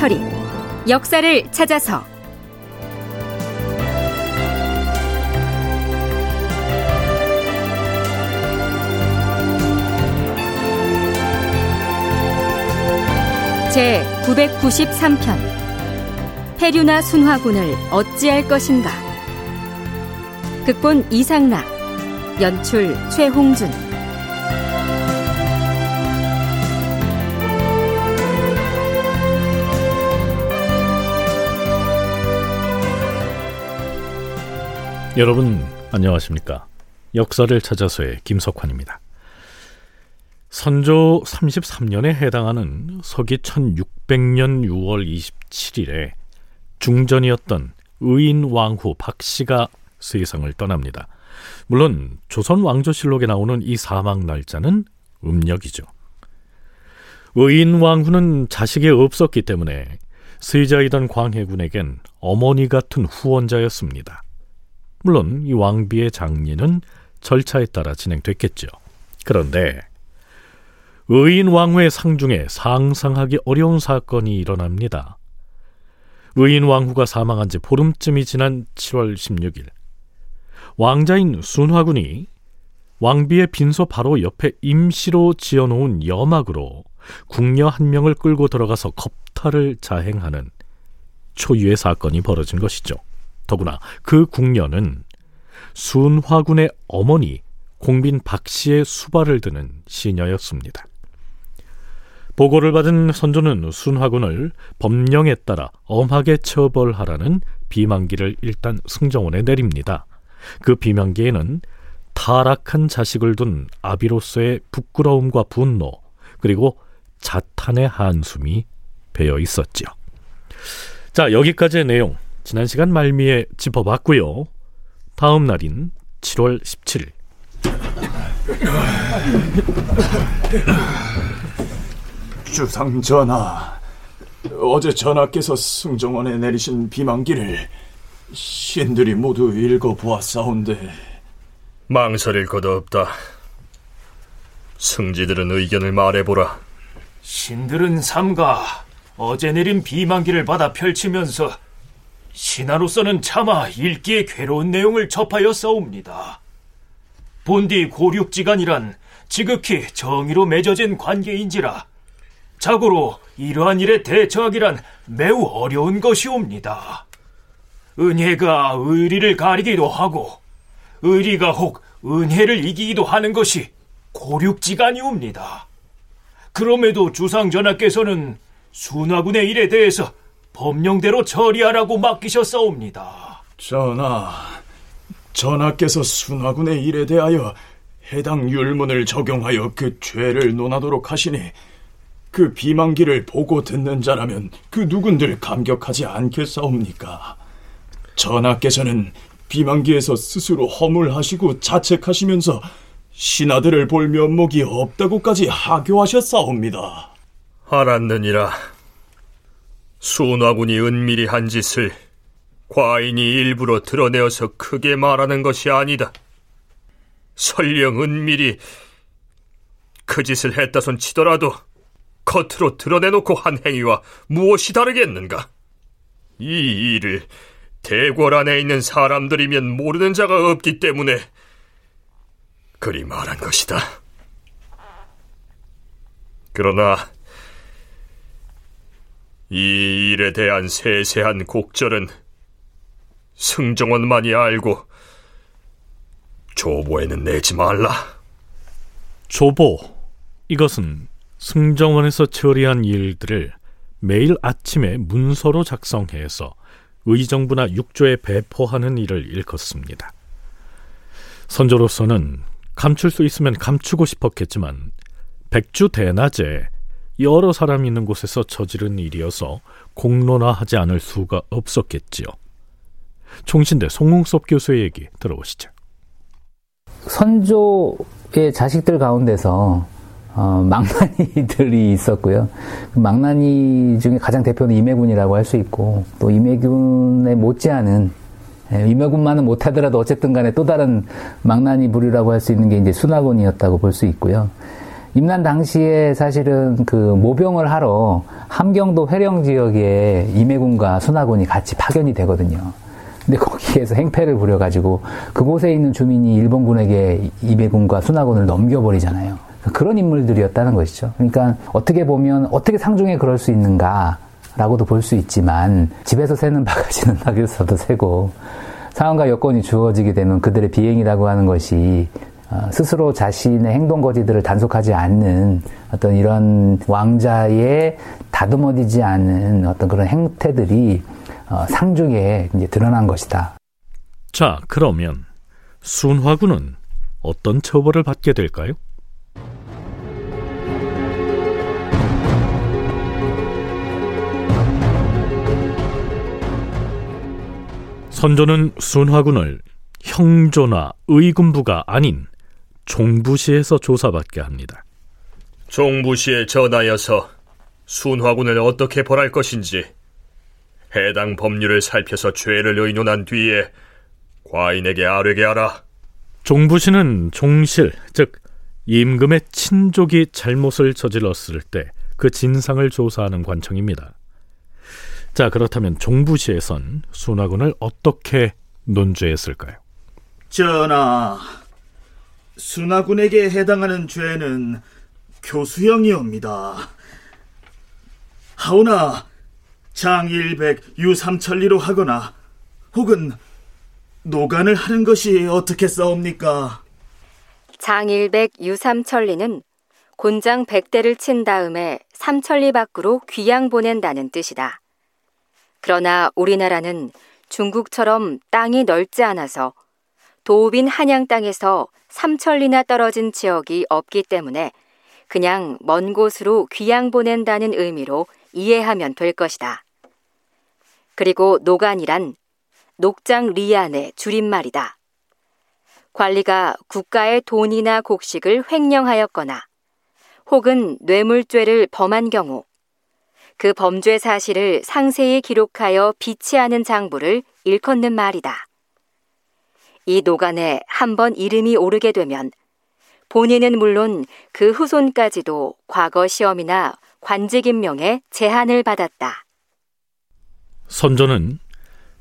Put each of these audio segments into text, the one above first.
다큐멘터리 역사를 찾아서. 제 993편. 해류나 순화군을 어찌할 것인가? 극본 이상락 연출 최홍준 여러분 안녕하십니까 역사를 찾아서의 김석환입니다 선조 33년에 해당하는 서기 1600년 6월 27일에 중전이었던 의인 왕후 박씨가 세상을 떠납니다. 물론 조선 왕조실록에 나오는 이 사망 날짜는 음력이죠. 의인 왕후는 자식이 없었기 때문에 세자이던 광해군에겐 어머니 같은 후원자였습니다. 물론 이 왕비의 장례는 절차에 따라 진행됐겠죠. 그런데 의인 왕후의 상중에 상상하기 어려운 사건이 일어납니다. 의인 왕후가 사망한 지 보름쯤이 지난 7월 16일 왕자인 순화군이 왕비의 빈소 바로 옆에 임시로 지어놓은 여막으로 궁녀 한 명을 끌고 들어가서 겁탈을 자행하는 초유의 사건이 벌어진 것이죠. 더구나 그 궁녀는 순화군의 어머니 공빈 박 씨의 수발을 드는 시녀였습니다. 보고를 받은 선조는 순화군을 법령에 따라 엄하게 처벌하라는 비만기를 일단 승정원에 내립니다. 그 비만기에는 타락한 자식을 둔 아비로서의 부끄러움과 분노 그리고 자탄의 한숨이 배어 있었지요. 자 여기까지의 내용 지난 시간 말미에 짚어봤고요. 다음 날인 7월 17일 주상 전하, 어제 전하께서 승정원에 내리신 비만기를 신들이 모두 읽어보았사온데 망설일 것 없다. 승지들은 의견을 말해보라. 신들은 삼가 어제 내린 비만기를 받아 펼치면서 신하로서는 차마 읽기에 괴로운 내용을 접하여 싸웁니다. 본디 고륙지간이란 지극히 정의로 맺어진 관계인지라 자고로 이러한 일에 대처하기란 매우 어려운 것이옵니다. 은혜가 의리를 가리기도 하고 의리가 혹 은혜를 이기기도 하는 것이 고륙지간이옵니다. 그럼에도 주상전하께서는 순화군의 일에 대해서 법령대로 처리하라고 맡기셨사옵니다. 전하, 전하께서 순화군의 일에 대하여 해당 율문을 적용하여 그 죄를 논하도록 하시니 그 비만기를 보고 듣는 자라면 그 누군들 감격하지 않겠사옵니까? 전하께서는 비만기에서 스스로 허물하시고 자책하시면서 신하들을 볼 면목이 없다고까지 하교하셨사옵니다. 알았느니라. 순화군이 은밀히 한 짓을 과인이 일부러 드러내어서 크게 말하는 것이 아니다. 설령 은밀히 그 짓을 했다손 치더라도 겉으로 드러내놓고 한 행위와 무엇이 다르겠는가? 이 일을 대궐 안에 있는 사람들이면 모르는 자가 없기 때문에 그리 말한 것이다. 그러나 이 일에 대한 세세한 곡절은 승정원만이 알고 조보에는 내지 말라. 조보 이것은 승정원에서 처리한 일들을 매일 아침에 문서로 작성해서 의정부나 육조에 배포하는 일을 일컫습니다. 선조로서는 감출 수 있으면 감추고 싶었겠지만 백주 대낮에 여러 사람 있는 곳에서 저지른 일이어서 공론화하지 않을 수가 없었겠지요. 총신대 송웅섭 교수의 얘기 들어보시죠. 선조의 자식들 가운데서 어, 망나니들이 있었고요. 그 망나니 중에 가장 대표는 임해군이라고 할 수 있고 또 임해군에 못지않은 예, 임해군만은 못하더라도 어쨌든 간에 또 다른 망나니 부류라고 할 수 있는 게 이제 순화군이었다고 볼 수 있고요. 임난 당시에 사실은 그 모병을 하러 함경도 회령 지역에 임해군과 순하군이 같이 파견이 되거든요. 근데 거기에서 행패를 부려가지고 그곳에 있는 주민이 일본군에게 임해군과 순하군을 넘겨버리잖아요. 그런 인물들이었다는 것이죠. 그러니까 어떻게 보면 어떻게 상중에 그럴 수 있는가 라고도 볼 수 있지만 집에서 새는 바가지는 낙에서도 새고 상황과 여건이 주어지게 되면 그들의 비행이라고 하는 것이 어, 스스로 자신의 행동 거지들을 단속하지 않는 어떤 이런 왕자의 다듬어지지 않은 어떤 그런 행태들이 어, 상중에 이제 드러난 것이다. 자, 그러면 순화군은 어떤 처벌을 받게 될까요? 선조는 순화군을 형조나 의군부가 아닌 종부시에서 조사받게 합니다. 종부시에 전하여서 순화군을 어떻게 벌할 것인지 해당 법률을 살펴서 죄를 의논한 뒤에 과인에게 아뢰게 하라. 종부시는 종실, 즉 임금의 친족이 잘못을 저질렀을 때 그 진상을 조사하는 관청입니다. 자, 그렇다면 종부시에선 순화군을 어떻게 논죄했을까요? 전하, 순화군에게 해당하는 죄는 교수형이옵니다. 하오나 장일백 유삼천리로 하거나 혹은 노간을 하는 것이 어떻게 싸웁니까? 장일백 유삼천리는 곤장 백대를 친 다음에 삼천리 밖으로 귀양 보낸다는 뜻이다. 그러나 우리나라는 중국처럼 땅이 넓지 않아서 도읍인 한양 땅에서 삼천리나 떨어진 지역이 없기 때문에 그냥 먼 곳으로 귀양 보낸다는 의미로 이해하면 될 것이다. 그리고 노간이란 녹장 리안의 줄임말이다. 관리가 국가의 돈이나 곡식을 횡령하였거나 혹은 뇌물죄를 범한 경우 그 범죄 사실을 상세히 기록하여 비치하는 장부를 일컫는 말이다. 이 노간에 한번 이름이 오르게 되면 본인은 물론 그 후손까지도 과거 시험이나 관직 임명에 제한을 받았다. 선조는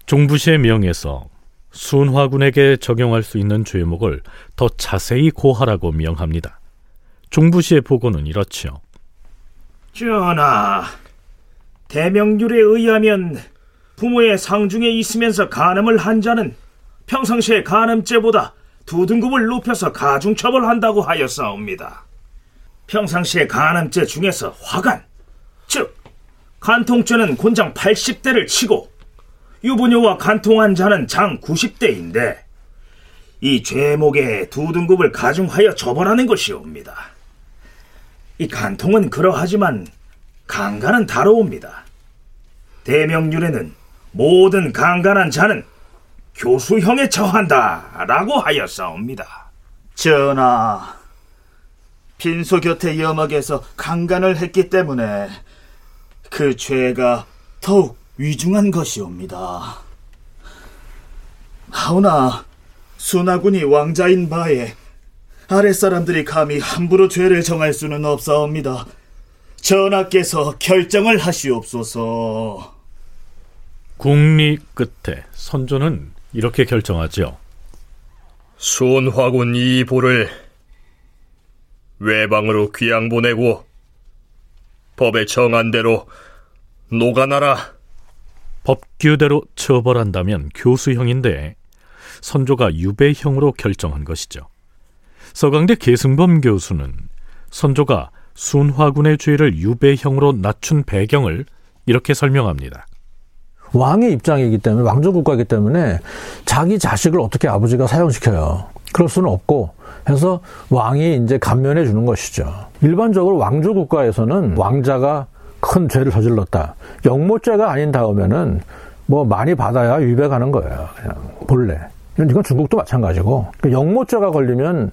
종부시의 명에서 순화군에게 적용할 수 있는 죄목을 더 자세히 고하라고 명합니다. 종부시의 보고는 이렇지요. 전하, 대명률에 의하면 부모의 상중에 있으면서 간음을 한 자는 평상시에 간음죄보다 두 등급을 높여서 가중처벌한다고 하였사옵니다. 평상시에 간음죄 중에서 화간, 즉 간통죄는 곤장 80대를 치고 유부녀와 간통한 자는 장 90대인데 이 죄목의 두 등급을 가중하여 처벌하는 것이옵니다. 이 간통은 그러하지만 강간은 다르옵니다. 대명률에는 모든 강간한 자는 교수형에 처한다라고 하였사옵니다. 전하, 빈소 곁의 여막에서 강간을 했기 때문에 그 죄가 더욱 위중한 것이옵니다. 하오나 순하군이 왕자인 바에 아랫사람들이 감히 함부로 죄를 정할 수는 없사옵니다. 전하께서 결정을 하시옵소서. 국리 끝에 선조는 이렇게 결정하지요. 순화군 이보를 외방으로 귀양 보내고 법에 정한 대로 노가나라. 법규대로 처벌한다면 교수형인데 선조가 유배형으로 결정한 것이죠. 서강대 계승범 교수는 선조가 순화군의 죄를 유배형으로 낮춘 배경을 이렇게 설명합니다. 왕의 입장이기 때문에 왕조 국가이기 때문에 자기 자식을 어떻게 아버지가 사용시켜요. 그럴 수는 없고 해서 왕이 이제 감면해 주는 것이죠. 일반적으로 왕조 국가에서는 왕자가 큰 죄를 저질렀다. 영모죄가 아닌 다음에는 뭐 많이 받아야 유배가는 거예요. 그냥 본래. 이건 중국도 마찬가지고 그러니까 영모죄가 걸리면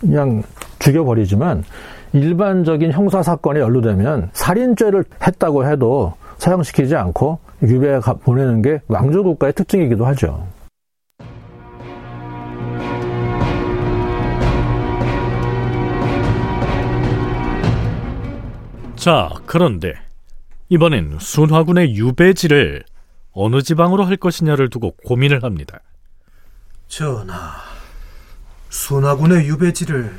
그냥 죽여버리지만 일반적인 형사 사건에 연루되면 살인죄를 했다고 해도 사형시키지 않고 유배 보내는 게 왕조 국가의 특징이기도 하죠. 자, 그런데 이번엔 순화군의 유배지를 어느 지방으로 할 것이냐를 두고 고민을 합니다. 전하, 순화군의 유배지를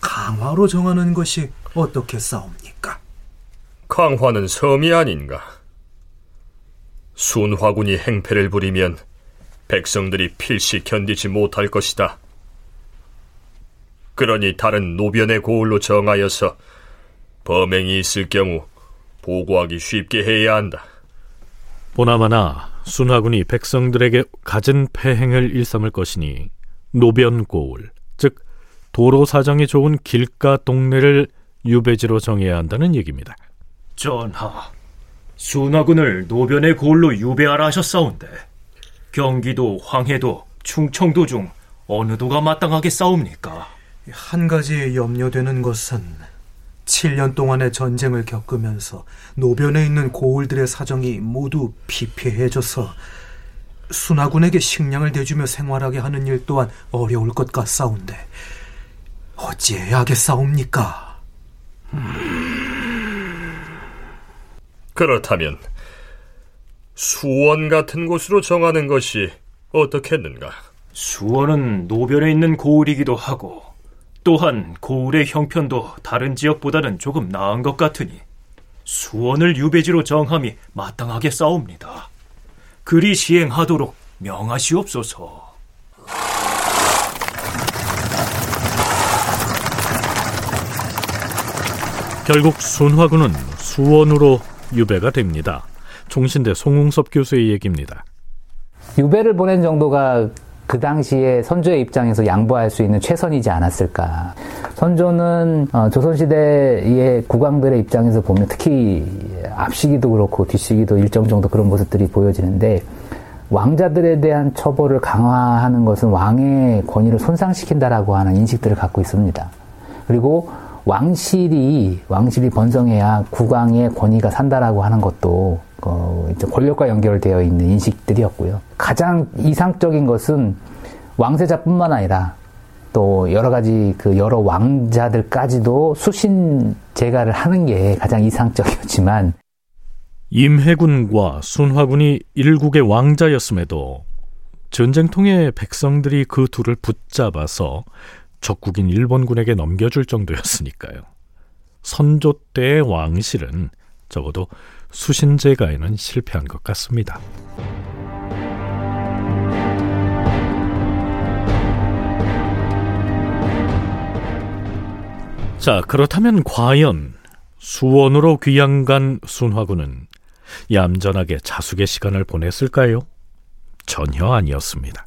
강화로 정하는 것이 어떻게 싸웁니까? 강화는 섬이 아닌가. 순화군이 행패를 부리면 백성들이 필시 견디지 못할 것이다. 그러니 다른 노변의 고을로 정하여서 범행이 있을 경우 보고하기 쉽게 해야 한다. 보나마나 순화군이 백성들에게 갖은 패행을 일삼을 것이니 노변 고을, 즉 도로 사정이 좋은 길가 동네를 유배지로 정해야 한다는 얘기입니다. 전하, 순화군을 노변의 고을로 유배하라 하셨사온데 경기도, 황해도, 충청도 중 어느 도가 마땅하게 싸웁니까? 한 가지 염려되는 것은 7년 동안의 전쟁을 겪으면서 노변에 있는 고을들의 사정이 모두 피폐해져서 순화군에게 식량을 대주며 생활하게 하는 일 또한 어려울 것 같사온데 어찌해야 하겠사옵니까? 그렇다면 수원 같은 곳으로 정하는 것이 어떻겠는가? 수원은 노변에 있는 고을이기도 하고 또한 고을의 형편도 다른 지역보다는 조금 나은 것 같으니 수원을 유배지로 정함이 마땅하게 싸웁니다. 그리 시행하도록 명하시옵소서. 결국 순화군은 수원으로 유배가 됩니다. 종신대 송웅섭 교수의 얘기입니다. 유배를 보낸 정도가 그 당시에 선조의 입장에서 양보할 수 있는 최선이지 않았을까. 선조는 어, 조선시대의 국왕들의 입장에서 보면 특히 앞시기도 그렇고 뒤시기도 일정 정도 그런 모습들이 보여지는데 왕자들에 대한 처벌을 강화하는 것은 왕의 권위를 손상시킨다라고 하는 인식들을 갖고 있습니다. 그리고 왕실이 왕실이 번성해야 국왕의 권위가 산다라고 하는 것도 어, 권력과 연결되어 있는 인식들이었고요. 가장 이상적인 것은 왕세자뿐만 아니라 또 여러 가지 그 여러 왕자들까지도 수신 제가를 하는 게 가장 이상적이었지만 임해군과 순화군이 일국의 왕자였음에도 전쟁통에 백성들이 그 둘을 붙잡아서 적국인 일본군에게 넘겨줄 정도였으니까요. 선조 때의 왕실은 적어도 수신제가에는 실패한 것 같습니다. 자, 그렇다면 과연 수원으로 귀양 간 순화군은 얌전하게 자숙의 시간을 보냈을까요? 전혀 아니었습니다.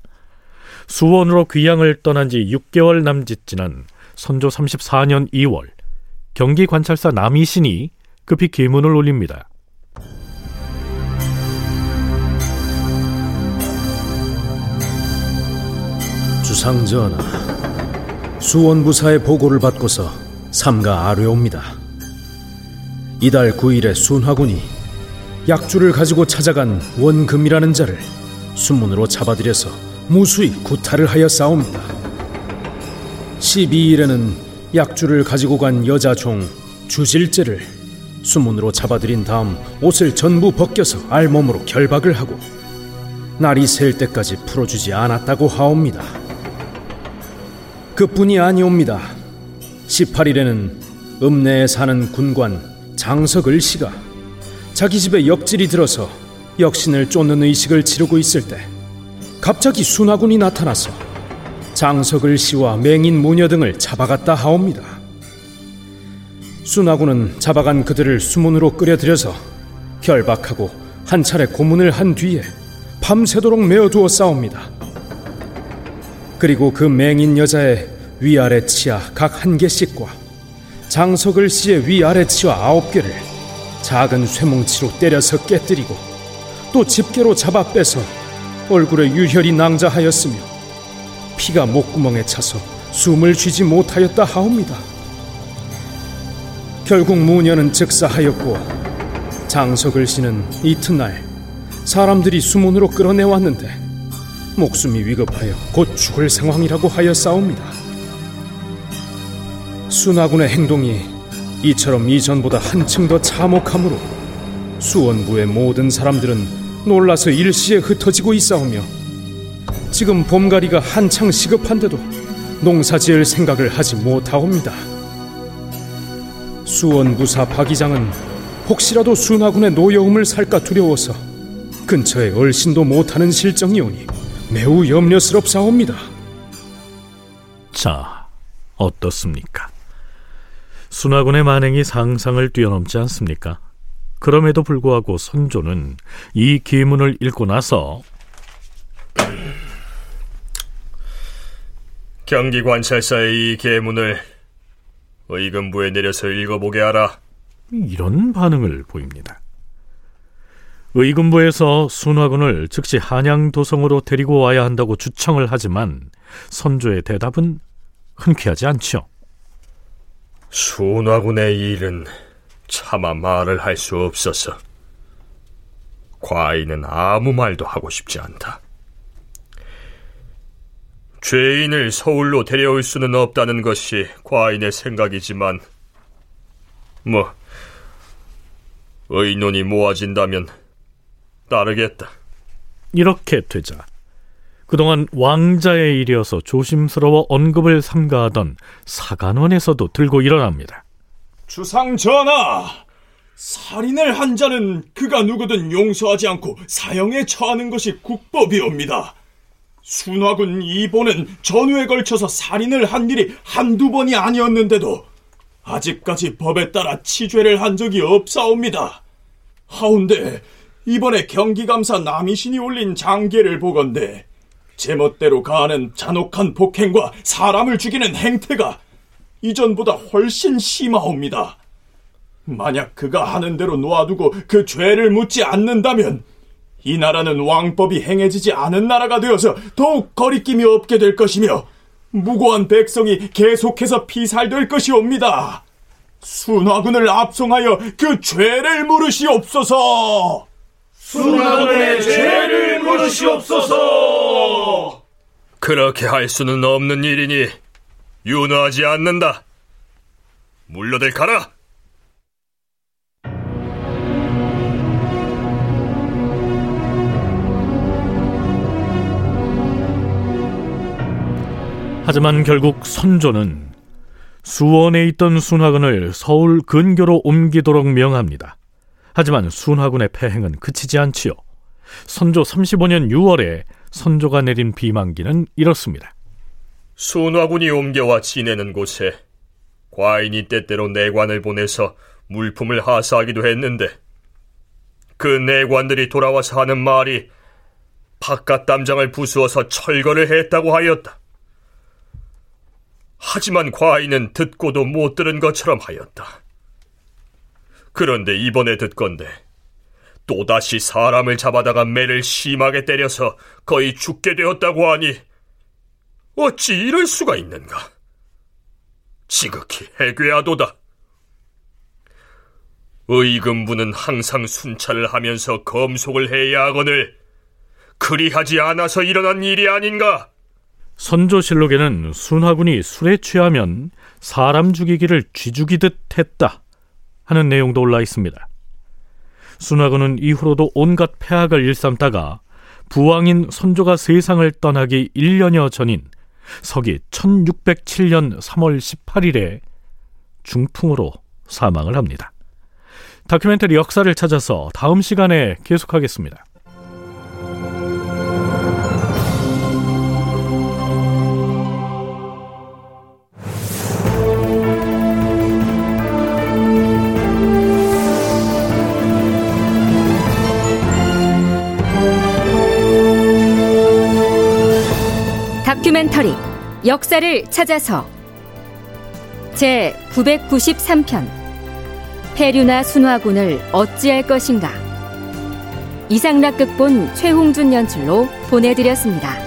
수원으로 귀양을 떠난 지 6개월 남짓 지난 선조 34년 2월 경기 관찰사 남이신이 급히 계문을 올립니다. 주상전하, 수원부사의 보고를 받고서 삼가 아뢰옵니다. 이달 9일에 순화군이 약주를 가지고 찾아간 원금이라는 자를 수문으로 잡아들여서 무수히 구타를 하여 싸웁니다. 12일에는 약주를 가지고 간 여자 종 주실제를 수문으로 잡아들인 다음 옷을 전부 벗겨서 알몸으로 결박을 하고 날이 셀 때까지 풀어주지 않았다고 하옵니다. 그뿐이 아니옵니다. 18일에는 읍내에 사는 군관 장석을 씨가 자기 집에 역질이 들어서 역신을 쫓는 의식을 치르고 있을 때 갑자기 순화군이 나타나서 장석을 씨와 맹인 무녀 등을 잡아갔다 하옵니다. 순화군은 잡아간 그들을 수문으로 끌어들여서 결박하고 한 차례 고문을 한 뒤에 밤새도록 메어두어 싸웁니다. 그리고 그 맹인 여자의 위아래 치아 각 한 개씩과 장석을 씨의 위아래 치아 아홉 개를 작은 쇠뭉치로 때려서 깨뜨리고 또 집게로 잡아 빼서 얼굴에 유혈이 낭자하였으며 피가 목구멍에 차서 숨을 쉬지 못하였다 하옵니다. 결국 무녀는 즉사하였고 장석을 씨는 이튿날 사람들이 수문으로 끌어내왔는데 목숨이 위급하여 곧 죽을 상황이라고 하여 싸웁니다. 순화군의 행동이 이처럼 이전보다 한층 더 참혹하므로 수원부의 모든 사람들은 놀라서 일시에 흩어지고 있사오며 지금 봄가리가 한창 시급한데도 농사지을 생각을 하지 못하옵니다. 수원부사 박이장은 혹시라도 순화군의 노여움을 살까 두려워서 근처에 얼씬도 못하는 실정이오니 매우 염려스럽사옵니다. 자, 어떻습니까? 순화군의 만행이 상상을 뛰어넘지 않습니까? 그럼에도 불구하고 선조는 이 기문을 읽고 나서 경기 관찰사의 이 계문을 의금부에 내려서 읽어보게 하라. 이런 반응을 보입니다. 의금부에서 순화군을 즉시 한양 도성으로 데리고 와야 한다고 주청을 하지만 선조의 대답은 흔쾌하지 않죠. 순화군의 일은 차마 말을 할 수 없어서 과인은 아무 말도 하고 싶지 않다. 죄인을 서울로 데려올 수는 없다는 것이 과인의 생각이지만 뭐 의논이 모아진다면 따르겠다. 이렇게 되자 그동안 왕자의 일이어서 조심스러워 언급을 삼가하던 사간원에서도 들고 일어납니다. 주상 전하, 살인을 한 자는 그가 누구든 용서하지 않고 사형에 처하는 것이 국법이옵니다. 순화군 이보는 전후에 걸쳐서 살인을 한 일이 한두 번이 아니었는데도 아직까지 법에 따라 치죄를 한 적이 없사옵니다. 하운데 이번에 경기감사 남이신이 올린 장계를 보건대 제멋대로 가하는 잔혹한 폭행과 사람을 죽이는 행태가 이전보다 훨씬 심하옵니다. 만약 그가 하는 대로 놓아두고 그 죄를 묻지 않는다면 이 나라는 왕법이 행해지지 않은 나라가 되어서 더욱 거리낌이 없게 될 것이며 무고한 백성이 계속해서 피살될 것이옵니다. 순화군을 압송하여 그 죄를 물으시옵소서. 순화군의 죄를 물으시옵소서. 그렇게 할 수는 없는 일이니 윤호하지 않는다. 물러들 가라. 하지만 결국 선조는 수원에 있던 순화군을 서울 근교로 옮기도록 명합니다. 하지만 순화군의 패행은 그치지 않지요. 선조 35년 6월에 선조가 내린 비만기는 이렇습니다. 순화군이 옮겨와 지내는 곳에 과인이 때때로 내관을 보내서 물품을 하사하기도 했는데 그 내관들이 돌아와서 하는 말이 바깥 담장을 부수어서 철거를 했다고 하였다. 하지만 과인은 듣고도 못 들은 것처럼 하였다. 그런데 이번에 듣건데 또다시 사람을 잡아다가 매를 심하게 때려서 거의 죽게 되었다고 하니 어찌 이럴 수가 있는가? 지극히 해괴하도다. 의금부는 항상 순찰을 하면서 검속을 해야 하거늘 그리하지 않아서 일어난 일이 아닌가? 선조실록에는 순화군이 술에 취하면 사람 죽이기를 쥐죽이듯 했다 하는 내용도 올라 있습니다. 순화군은 이후로도 온갖 폐악을 일삼다가 부왕인 선조가 세상을 떠나기 1년여 전인 서기 1607년 3월 18일에 중풍으로 사망을 합니다. 다큐멘터리 역사를 찾아서 다음 시간에 계속하겠습니다. 다큐멘터리 역사를 찾아서 제 993편 폐류나 순화군을 어찌할 것인가 이상락 극본 최홍준 연출로 보내드렸습니다.